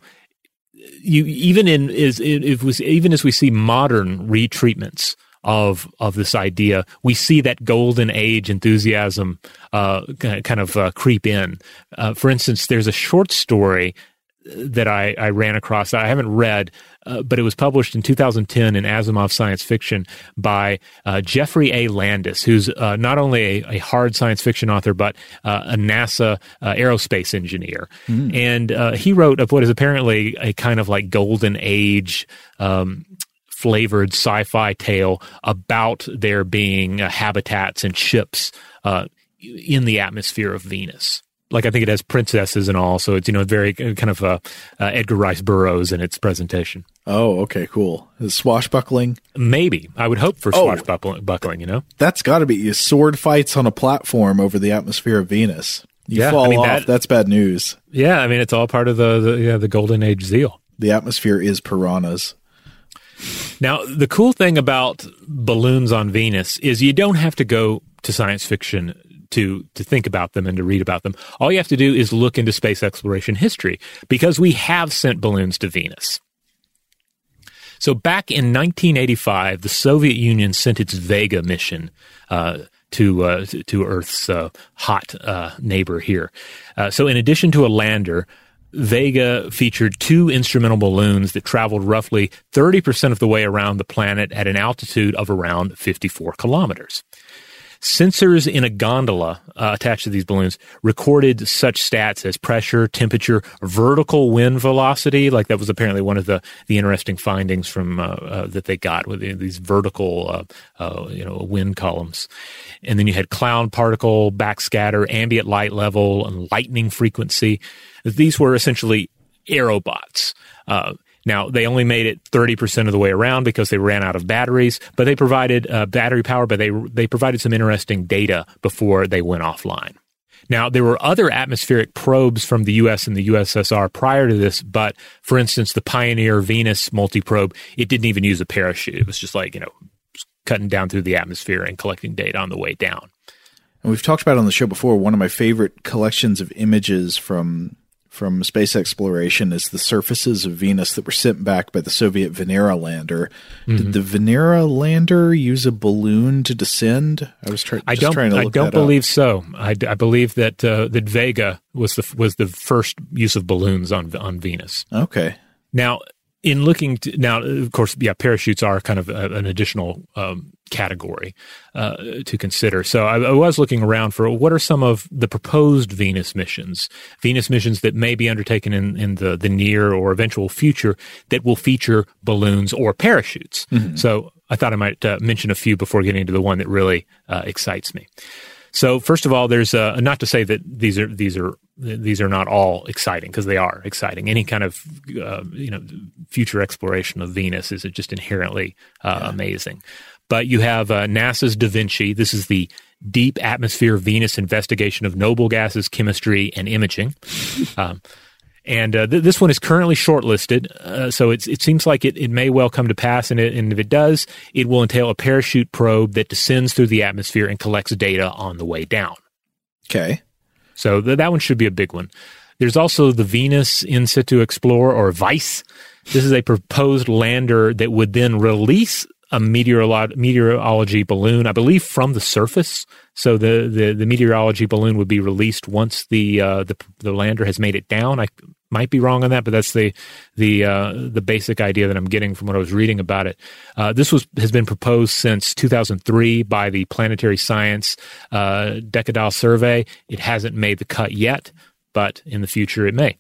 C: you even in is it was even as we see modern retreatments of of this idea, we see that golden age enthusiasm uh, kind of uh, creep in. Uh, for instance, there's a short story that I, I ran across. I haven't read, uh, but it was published in 2010 in Asimov Science Fiction by uh, Geoffrey A. Landis, who's uh, not only a, a, hard science fiction author, but uh, a NASA uh, aerospace engineer. Mm. And uh, he wrote of what is apparently a kind of like golden age. Um, flavored sci-fi tale about there being habitats and ships in the atmosphere of Venus like I think it has princesses and all, so it's you know very uh, kind of uh, uh, Edgar Rice Burroughs in its presentation.
G: Oh, okay, cool. Is swashbuckling?
C: Maybe I would hope for oh, swashbuckling. You know,
G: that's got to be sword fights on a platform over the atmosphere of Venus. You yeah, fall I mean, off. That, that's bad news.
C: Yeah, I mean it's all part of the the, yeah, the golden age zeal.
G: The atmosphere is piranhas.
C: Now, the cool thing about balloons on Venus is you don't have to go to science fiction to to think about them and to read about them. All you have to do is look into space exploration history because we have sent balloons to Venus. So back in 1985, the Soviet Union sent its Vega mission uh, to uh, to Earth's uh, hot uh, neighbor here. Uh, so in addition to a lander. Vega featured two instrumental balloons that traveled roughly 30% of the way around the planet at an altitude of around 54 kilometers. Sensors in a gondola uh, attached to these balloons recorded such stats as pressure, temperature, vertical wind velocity. Like that was apparently one of the, the interesting findings from uh, uh, that they got with these vertical, uh, uh, you know, wind columns. And then you had cloud particle backscatter, ambient light level, and lightning frequency. These were essentially aerobots. Now, they only made it 30% of the way around because they ran out of batteries, but they provided uh, battery power, but they, they provided some interesting data before they went offline. Now, there were other atmospheric probes from the US and the USSR prior to this, but for instance, the Pioneer Venus multiprobe, it didn't even use a parachute. It was just like, you know, cutting down through the atmosphere and collecting data on the way down.
G: And we've talked about on the show before, one of my favorite collections of images from from space exploration is the surfaces of Venus that were sent back by the Soviet Venera lander. Mm-hmm. Did the Venera lander use a balloon to descend? I was try-
C: I don't,
G: trying to
C: I don't believe
G: up.
C: so. I, I, believe that uh, that Vega was the was the first use of balloons on on Venus.
G: Okay.
C: Now, in looking to, now, of course, yeah, parachutes are kind of a, an additional um, category uh, to consider. So I, I, was looking around for what are some of the proposed Venus missions, Venus missions that may be undertaken in, in the, the near or eventual future that will feature balloons or parachutes. Mm-hmm. So I thought I might uh, mention a few before getting to the one that really uh, excites me. So first of all, there's uh, not to say that these are these are these are not all exciting because they are exciting. Any kind of uh, you know future exploration of Venus is just inherently uh, yeah. amazing. But you have uh, NASA's Da Vinci. This is the Deep Atmosphere Venus Investigation of Noble Gases, Chemistry, and Imaging. Um, and uh, th- this one is currently shortlisted, uh, so it seems like it, it may well come to pass. And, it, and if it does, it will entail a parachute probe that descends through the atmosphere and collects data on the way down.
G: Okay.
C: So th- that one should be a big one. There's also the Venus In Situ Explorer, or VISE. This is a proposed lander that would then release a meteorolo- meteorology balloon, I believe, from the surface. So the, the, the meteorology balloon would be released once the, uh, the the lander has made it down. I might be wrong on that, but that's the the uh, the basic idea that I'm getting from what I was reading about it. Uh, this was has been proposed since 2003 by the Planetary Science uh, Decadal Survey. It hasn't made the cut yet, but in the future it may.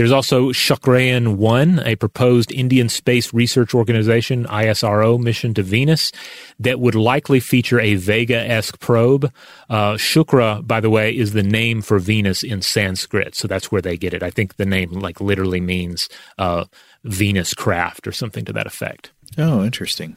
C: There's also Shukrayaan 1, a proposed Indian Space Research Organization ISRO mission to Venus that would likely feature a Vega-esque probe. Uh, Shukra, by the way, is the name for Venus in Sanskrit, so that's where they get it. I think the name like literally means uh, Venus craft or something to that effect.
G: Oh, interesting.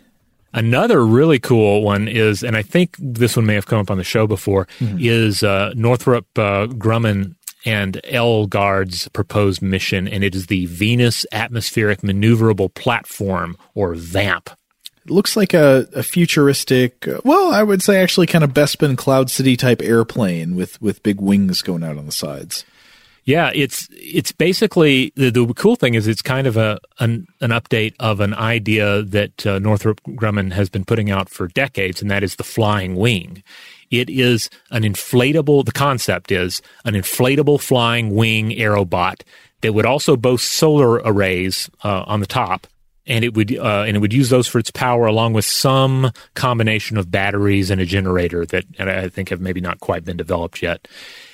C: Another really cool one is, and I think this one may have come up on the show before, mm-hmm. is uh, Northrop uh, Grumman and L'Garde's proposed mission, and it is the Venus Atmospheric Maneuverable Platform, or VAMP.
G: It looks like a, a futuristic, well, I would say actually kind of Bespin Cloud City type airplane with, with big wings going out on the sides.
C: Yeah, it's it's basically the, the cool thing is it's kind of a an, an update of an idea that uh, Northrop Grumman has been putting out for decades, and that is the flying wing. It is an inflatable, the concept is an inflatable flying wing aerobot that would also boast solar arrays uh, on the top. And it would uh, and it would use those for its power, along with some combination of batteries and a generator that I think have maybe not quite been developed yet.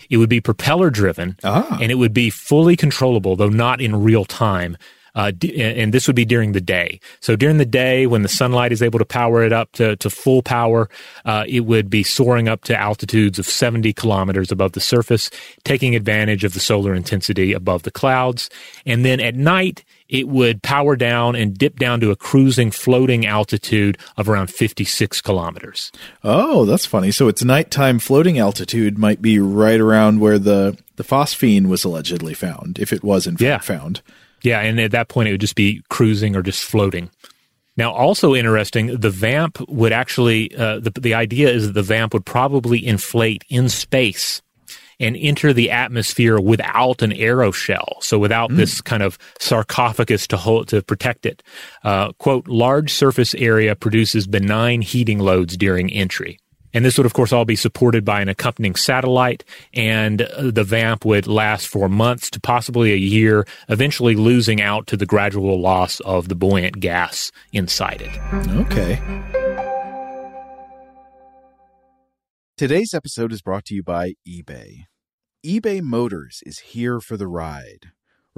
C: It would be propeller driven, ah. and it would be fully controllable, though not in real time, uh, and this would be during the day. So during the day, when the sunlight is able to power it up to, to full power, uh, it would be soaring up to altitudes of 70 kilometers above the surface, taking advantage of the solar intensity above the clouds. And then at night, it would power down and dip down to a cruising floating altitude of around 56 kilometers.
G: Oh, that's funny. So its nighttime floating altitude might be right around where the, the phosphine was allegedly found, if it was in fact yeah. found.
C: Yeah, and at that point it would just be cruising or just floating. Now, also interesting, the vamp would actually, uh, the, the idea is that the vamp would probably inflate in space and enter the atmosphere without an aeroshell, so without mm. this kind of sarcophagus to hold to protect it. Uh, quote: large surface area produces benign heating loads during entry. And this would, of course, all be supported by an accompanying satellite, and uh, the VAMP would last for months to possibly a year, eventually losing out to the gradual loss of the buoyant gas inside it.
G: Okay.
D: Today's episode is brought to you by eBay. eBay Motors is here for the ride.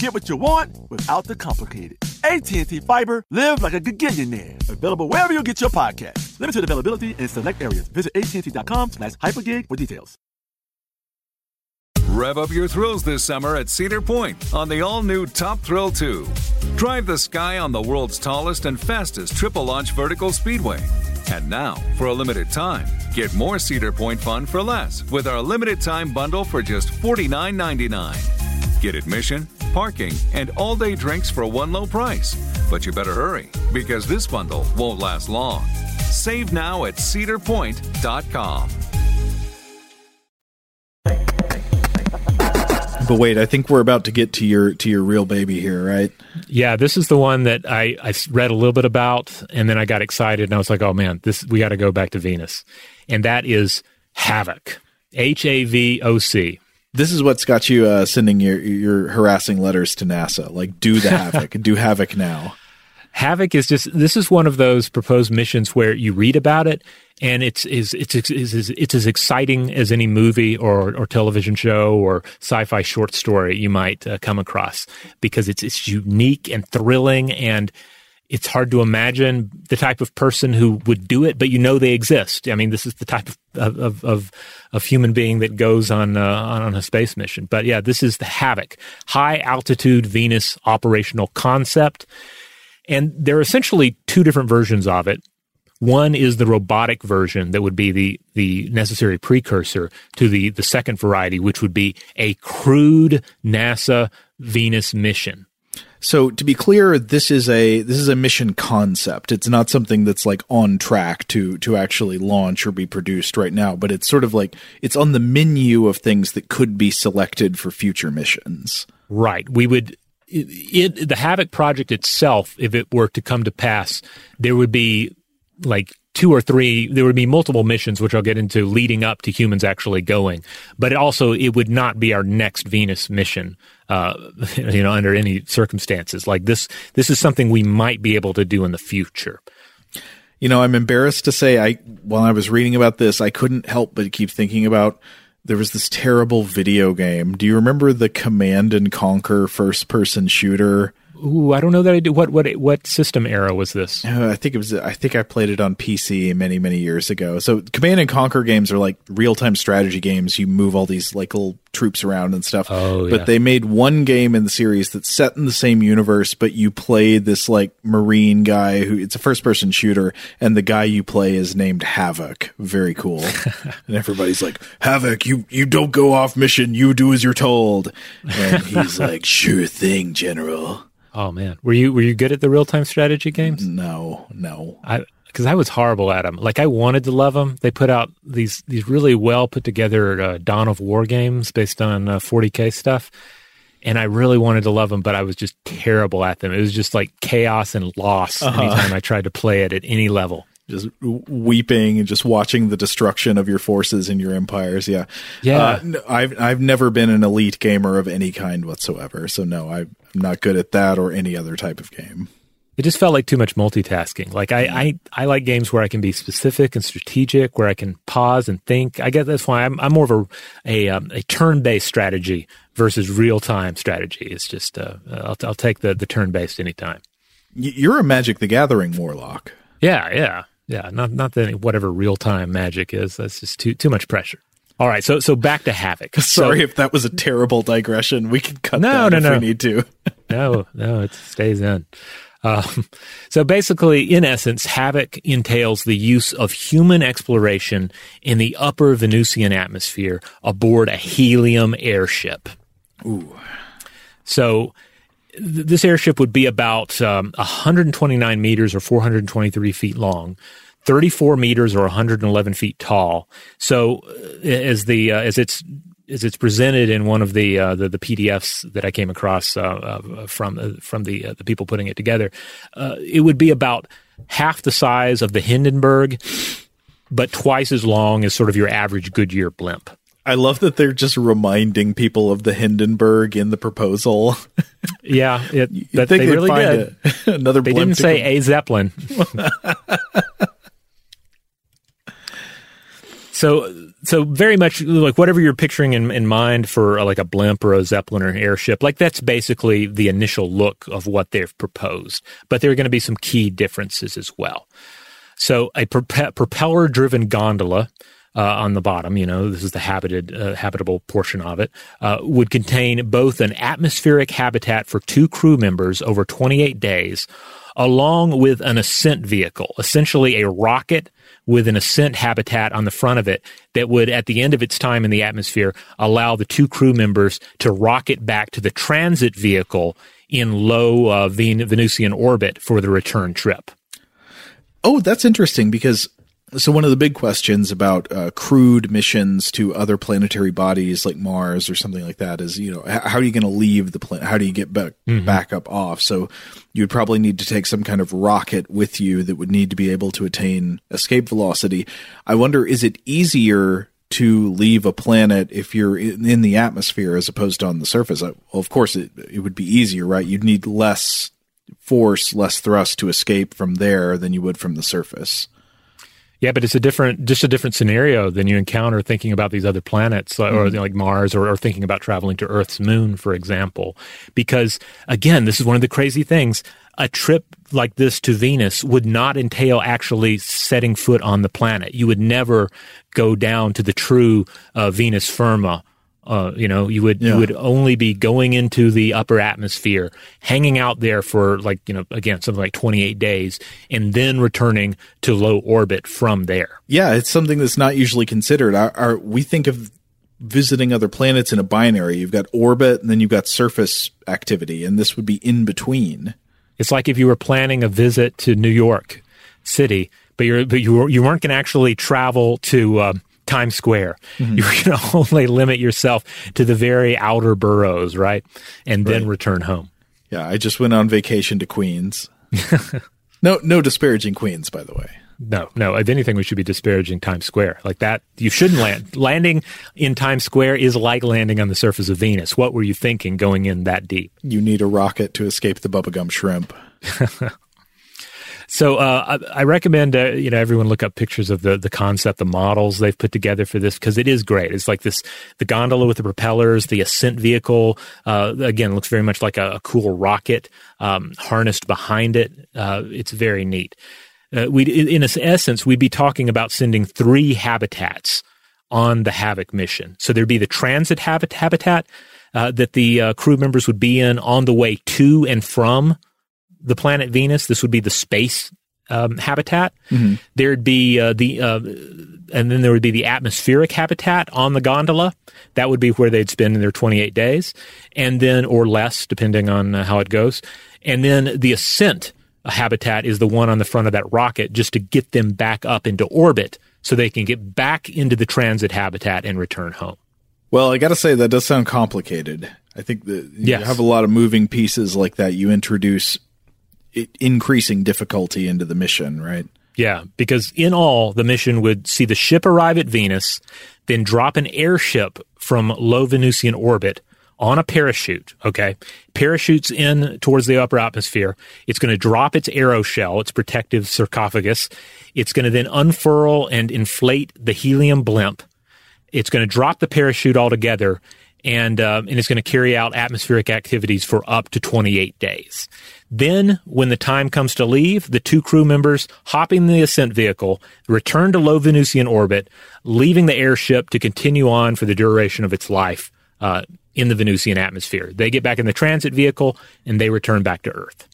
F: Get what you want without the complicated. AT&T Fiber, live like a gigillionaire. Available wherever you get your podcast. Limited availability in select areas. Visit AT&T.com slash hypergig for details.
H: Rev up your thrills this summer at Cedar Point on the all-new Top Thrill 2. Drive the sky on the world's tallest and fastest triple launch vertical speedway. And now, for a limited time, get more Cedar Point fun for less with our limited time bundle for just $49.99. Get admission, parking, and all day drinks for one low price. But you better hurry because this bundle won't last long. Save now at cedarpoint.com.
G: But wait, I think we're about to get to your to your real baby here, right?
C: Yeah, this is the one that I, I read a little bit about, and then I got excited, and I was like, "Oh man, this we got to go back to Venus," and that is Havoc, H A V O C.
G: This is what's got you uh, sending your your harassing letters to NASA, like do the havoc, do havoc now.
C: Havoc is just this is one of those proposed missions where you read about it and it's is it's it's, it's, it's as exciting as any movie or or television show or sci-fi short story you might uh, come across because it's it's unique and thrilling and it's hard to imagine the type of person who would do it, but you know they exist. I mean, this is the type of of of, of human being that goes on uh, on a space mission. But yeah, this is the Havoc high altitude Venus operational concept. And there are essentially two different versions of it. One is the robotic version that would be the, the necessary precursor to the, the second variety, which would be a crewed NASA Venus mission.
G: So to be clear, this is a this is a mission concept. It's not something that's like on track to to actually launch or be produced right now, but it's sort of like it's on the menu of things that could be selected for future missions.
C: Right. We would it, it, the Havoc project itself, if it were to come to pass, there would be like two or three there would be multiple missions which i'll get into leading up to humans actually going but it also it would not be our next venus mission uh, you know under any circumstances like this this is something we might be able to do in the future
G: you know i'm embarrassed to say i while i was reading about this i couldn't help but keep thinking about there was this terrible video game. Do you remember the Command and Conquer first person shooter?
C: Ooh, I don't know that I do. What what what system era was this?
D: Uh, I think it was. I think I played it on PC many many years ago. So Command and Conquer games are like real time strategy games. You move all these like little troops around and stuff.
C: Oh, yeah.
D: But they made one game in the series that's set in the same universe, but you play this like marine guy who it's a first person shooter, and the guy you play is named Havoc. Very cool. and everybody's like, Havoc, you you don't go off mission. You do as you're told. And he's like, Sure thing, General.
C: Oh man, were you were you good at the real time strategy games?
D: No, no.
C: I because I was horrible at them. Like I wanted to love them. They put out these these really well put together uh, Dawn of War games based on uh, 40k stuff, and I really wanted to love them, but I was just terrible at them. It was just like chaos and loss
D: Uh-huh.
C: anytime I tried to play it at any level.
D: Just weeping and just watching the destruction of your forces and your empires. Yeah,
C: Yeah.
D: Uh, I've I've never been an elite gamer of any kind whatsoever. So no, I'm not good at that or any other type of game.
C: It just felt like too much multitasking. Like I, I, I like games where I can be specific and strategic, where I can pause and think. I guess that's why I'm, I'm more of a a, um, a turn based strategy versus real time strategy. It's just uh, I'll, I'll take the the turn based anytime.
D: You're a Magic the Gathering warlock.
C: Yeah, yeah, yeah. Not not that whatever real time magic is. That's just too too much pressure. All right, so so back to Havoc.
D: Sorry
C: So-
D: if that was a terrible digression. We can cut
C: No,
D: that
C: no,
D: if
C: no.
D: we need to.
C: no, no, it stays in. Um, so basically, in essence, Havoc entails the use of human exploration in the upper Venusian atmosphere aboard a helium airship.
D: Ooh.
C: So this airship would be about um, 129 meters or 423 feet long. 34 meters or 111 feet tall. So, uh, as the uh, as it's as it's presented in one of the uh, the, the PDFs that I came across uh, uh, from uh, from the uh, the people putting it together, it would be about half the size of the Hindenburg, but twice as long as sort of your average Goodyear blimp.
D: I love that they're just reminding people of the Hindenburg in the proposal.
C: Yeah, it,
D: You'd
C: but
D: think
C: they really
D: find
C: did.
D: it. Another
C: They didn't say a Zeppelin. so, so very much like whatever you're picturing in, in mind for uh, like a blimp or a Zeppelin or an airship, like that's basically the initial look of what they've proposed. But there are going to be some key differences as well. So, a prope- propeller-driven gondola uh, on the bottom, you know, this is the habited, uh, habitable portion of it, uh, would contain both an atmospheric habitat for two crew members over 28 days, along with an ascent vehicle, essentially a rocket with an ascent habitat on the front of it that would, at the end of its time in the atmosphere, allow the two crew members to rocket back to the transit vehicle in low uh, Ven- Venusian orbit for the return trip.
D: Oh, that's interesting because so one of the big questions about uh, crewed missions to other planetary bodies like Mars or something like that is, you know, how are you going to leave the planet? How do you get back back up off? So you'd probably need to take some kind of rocket with you that would need to be able to attain escape velocity. I wonder, is it easier to leave a planet if you're in, in the atmosphere as opposed to on the surface? Uh, Well, of course, it it would be easier, right? You'd need less force, less thrust to escape from there than you would from the surface.
C: Yeah, but it's a different, just a different scenario than you encounter thinking about these other planets, or like Mars, or, or thinking about traveling to Earth's moon, for example. Because again, this is one of the crazy things. A trip like this to Venus would not entail actually setting foot on the planet. You would never go down to the true uh, Venus Firma. Uh, you know, you would
D: Yeah.
C: you would only be going into the upper atmosphere, hanging out there for like you know again something like twenty eight days, and then returning to low orbit from there.
D: Yeah, it's something that's not usually considered. Our, our, we think of visiting other planets in a binary. You've got orbit and then you've got surface activity, and this would be in between.
C: It's like if you were planning a visit to New York City, but you're but you were, you weren't going to actually travel to um, Times Square. Mm-hmm. You were going to only limit yourself to the very outer boroughs, right? And then return home.
D: Yeah, I just went on vacation to Queens. no, no disparaging Queens, by the way.
C: No, no. If anything, we should be disparaging Times Square like that. You shouldn't land. Landing in Times Square is like landing on the surface of Venus. What were you thinking going in that deep?
D: You need a rocket to escape the bubblegum shrimp.
C: So uh, I, I, recommend uh, you know everyone look up pictures of the the concept, the models they've put together for this because it is great. It's like this the gondola with the propellers, the ascent vehicle. Uh, again, looks very much like a, a cool rocket um, harnessed behind it. Uh, it's very neat. Uh, we in essence we'd be talking about sending three habitats on the Havoc mission. So there'd be the transit habit, habitat uh, that the crew members would be in on the way to and from the planet Venus. This would be the space um, habitat. Mm-hmm. There'd be uh, the uh, and then there would be the atmospheric habitat on the gondola. That would be where they'd spend their 28 days, and then or less, depending on uh, how it goes. And then the ascent habitat is the one on the front of that rocket, just to get them back up into orbit, so they can get back into the transit habitat and return home.
D: Well, I got to say that does sound complicated. I think that you yes. have a lot of moving pieces like that. You introduce increasing difficulty into the mission, right?
C: Yeah, because in all, the mission would see the ship arrive at Venus, then drop an airship from low Venusian orbit on a parachute. Okay. Parachutes in towards the upper atmosphere. It's going to drop its aeroshell, its protective sarcophagus. It's going to then unfurl and inflate the helium blimp. It's going to drop the parachute altogether and, uh, and it's going to carry out atmospheric activities for up to 28 days. Then, when the time comes to leave, the two crew members hop in the ascent vehicle, return to low Venusian orbit, leaving the airship to continue on for the duration of its life uh, in the Venusian atmosphere. They get back in the transit vehicle and they return back to Earth.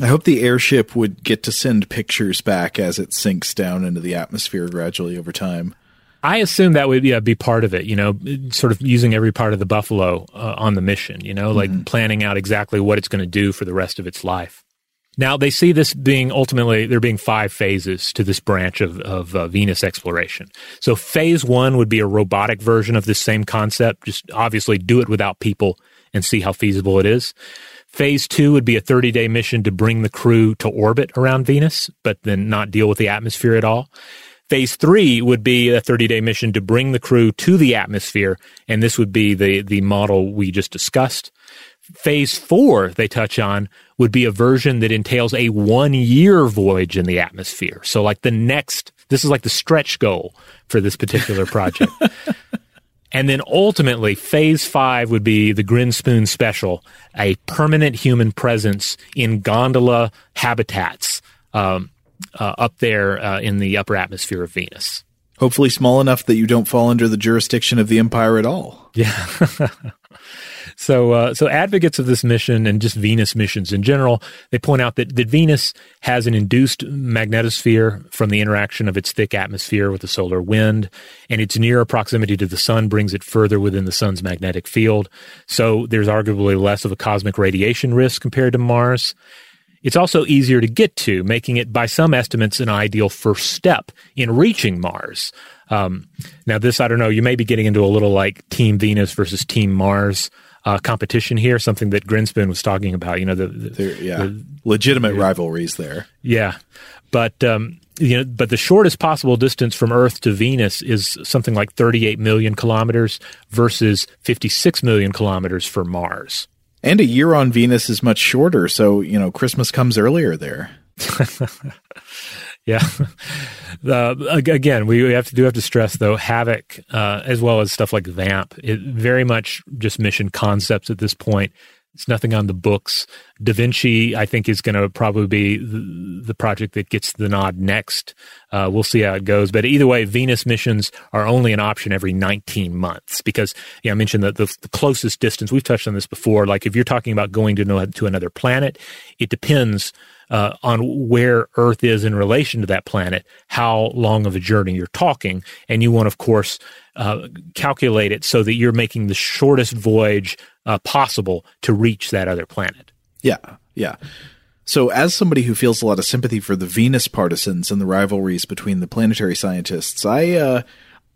D: I hope the airship would get to send pictures back as it sinks down into the atmosphere gradually over time.
C: I assume that would yeah, be part of it, you know, sort of using every part of the buffalo uh, on the mission, you know, like mm-hmm. planning out exactly what it's going to do for the rest of its life. Now, they see this being ultimately, there being five phases to this branch of, of uh, Venus exploration. So, phase one would be a robotic version of this same concept, just obviously do it without people and see how feasible it is. Phase two would be a 30 day mission to bring the crew to orbit around Venus, but then not deal with the atmosphere at all. Phase three would be a 30 day mission to bring the crew to the atmosphere, and this would be the, the model we just discussed. Phase four, they touch on, would be a version that entails a one year voyage in the atmosphere. So, like the next, this is like the stretch goal for this particular project. and then ultimately, phase five would be the Grinspoon special, a permanent human presence in gondola habitats. Um, uh, up there uh, in the upper atmosphere of Venus.
D: Hopefully, small enough that you don't fall under the jurisdiction of the Empire at all.
C: Yeah. so, uh, so advocates of this mission and just Venus missions in general, they point out that, that Venus has an induced magnetosphere from the interaction of its thick atmosphere with the solar wind, and its nearer proximity to the sun brings it further within the sun's magnetic field. So, there's arguably less of a cosmic radiation risk compared to Mars. It's also easier to get to, making it, by some estimates, an ideal first step in reaching Mars. Um, now, this, I don't know, you may be getting into a little like Team Venus versus Team Mars uh, competition here, something that Grinspoon was talking about, you know, the, the
D: yeah, the, legitimate the, rivalries there.
C: Yeah. But, um, you know, but the shortest possible distance from Earth to Venus is something like 38 million kilometers versus 56 million kilometers for Mars.
D: And a year on Venus is much shorter, so you know Christmas comes earlier there.
C: yeah. Uh, again, we have to do have to stress though Havoc, uh, as well as stuff like Vamp, it very much just mission concepts at this point. It's nothing on the books. Da Vinci, I think, is going to probably be the, project that gets the nod next. Uh, we'll see how it goes. But either way, Venus missions are only an option every 19 months because, yeah, I mentioned that the, the, closest distance, we've touched on this before. Like if you're talking about going to, to another planet, it depends uh, on where Earth is in relation to that planet, how long of a journey you're talking. And you want, of course, uh, calculate it so that you're making the shortest voyage uh, possible to reach that other planet.
D: Yeah, yeah. So, as somebody who feels a lot of sympathy for the Venus partisans and the rivalries between the planetary scientists, I uh,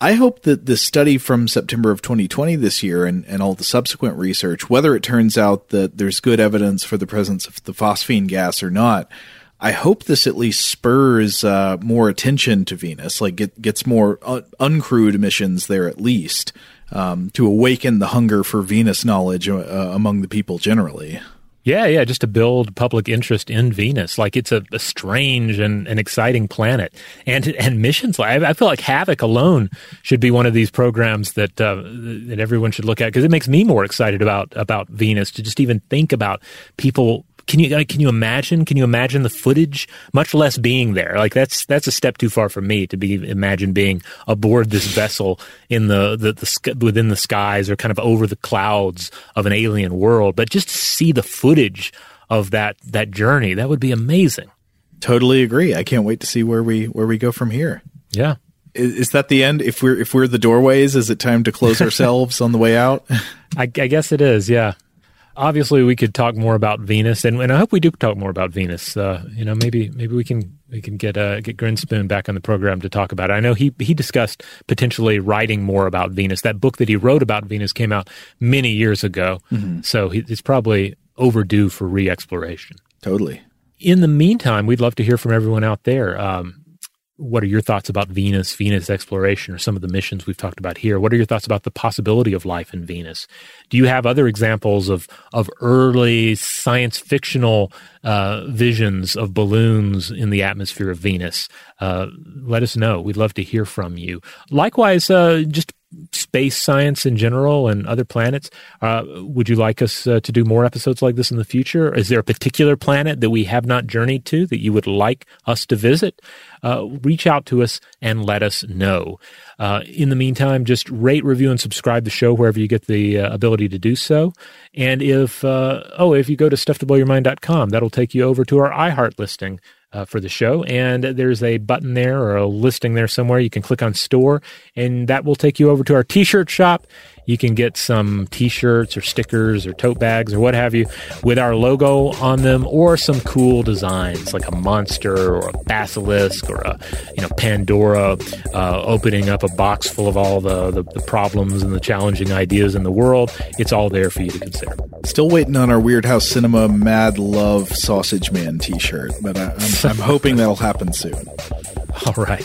D: I hope that the study from September of 2020 this year and, and all the subsequent research, whether it turns out that there's good evidence for the presence of the phosphine gas or not, I hope this at least spurs uh, more attention to Venus, like get, gets more un- uncrewed missions there at least, um, to awaken the hunger for Venus knowledge uh, among the people generally.
C: Yeah, yeah, just to build public interest in Venus, like it's a, a strange and an exciting planet, and and missions. I, I feel like Havoc alone should be one of these programs that uh, that everyone should look at because it makes me more excited about about Venus to just even think about people can you can you imagine? Can you imagine the footage? Much less being there. Like that's that's a step too far for me to be imagine being aboard this vessel in the, the the within the skies or kind of over the clouds of an alien world. But just to see the footage of that that journey, that would be amazing.
G: Totally agree. I can't wait to see where we where we go from here.
C: Yeah.
G: Is, is that the end? If we're if we're the doorways, is it time to close ourselves on the way out?
C: I, I guess it is. Yeah obviously we could talk more about Venus, and, and I hope we do talk more about Venus. Uh, you know, maybe maybe we can we can get uh, get Grinspoon back on the program to talk about it. I know he he discussed potentially writing more about Venus. That book that he wrote about Venus came out many years ago, mm-hmm. so he, it's probably overdue for re-exploration.
G: Totally.
C: In the meantime, we'd love to hear from everyone out there. Um, what are your thoughts about Venus, Venus exploration, or some of the missions we've talked about here? What are your thoughts about the possibility of life in Venus? Do you have other examples of of early science fictional uh, visions of balloons in the atmosphere of Venus? Uh, let us know. We'd love to hear from you. Likewise, uh, just space science in general and other planets. Uh, would you like us uh, to do more episodes like this in the future? Is there a particular planet that we have not journeyed to that you would like us to visit? Uh, reach out to us and let us know. Uh, in the meantime, just rate, review, and subscribe the show wherever you get the uh, ability to do so. And if, uh, oh, if you go to stufftoblowyourmind.com, that'll take you over to our iHeart listing uh, for the show. And there's a button there or a listing there somewhere. You can click on store, and that will take you over to our t shirt shop. You can get some t-shirts or stickers or tote bags or what have you with our logo on them or some cool designs like a monster or a basilisk or a you know Pandora uh, opening up a box full of all the, the, the problems and the challenging ideas in the world. It's all there for you to consider.
G: Still waiting on our Weirdhouse Cinema Mad Love Sausage Man t-shirt, but I, I'm, I'm hoping that'll happen soon.
C: All right.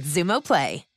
I: Xumo Play.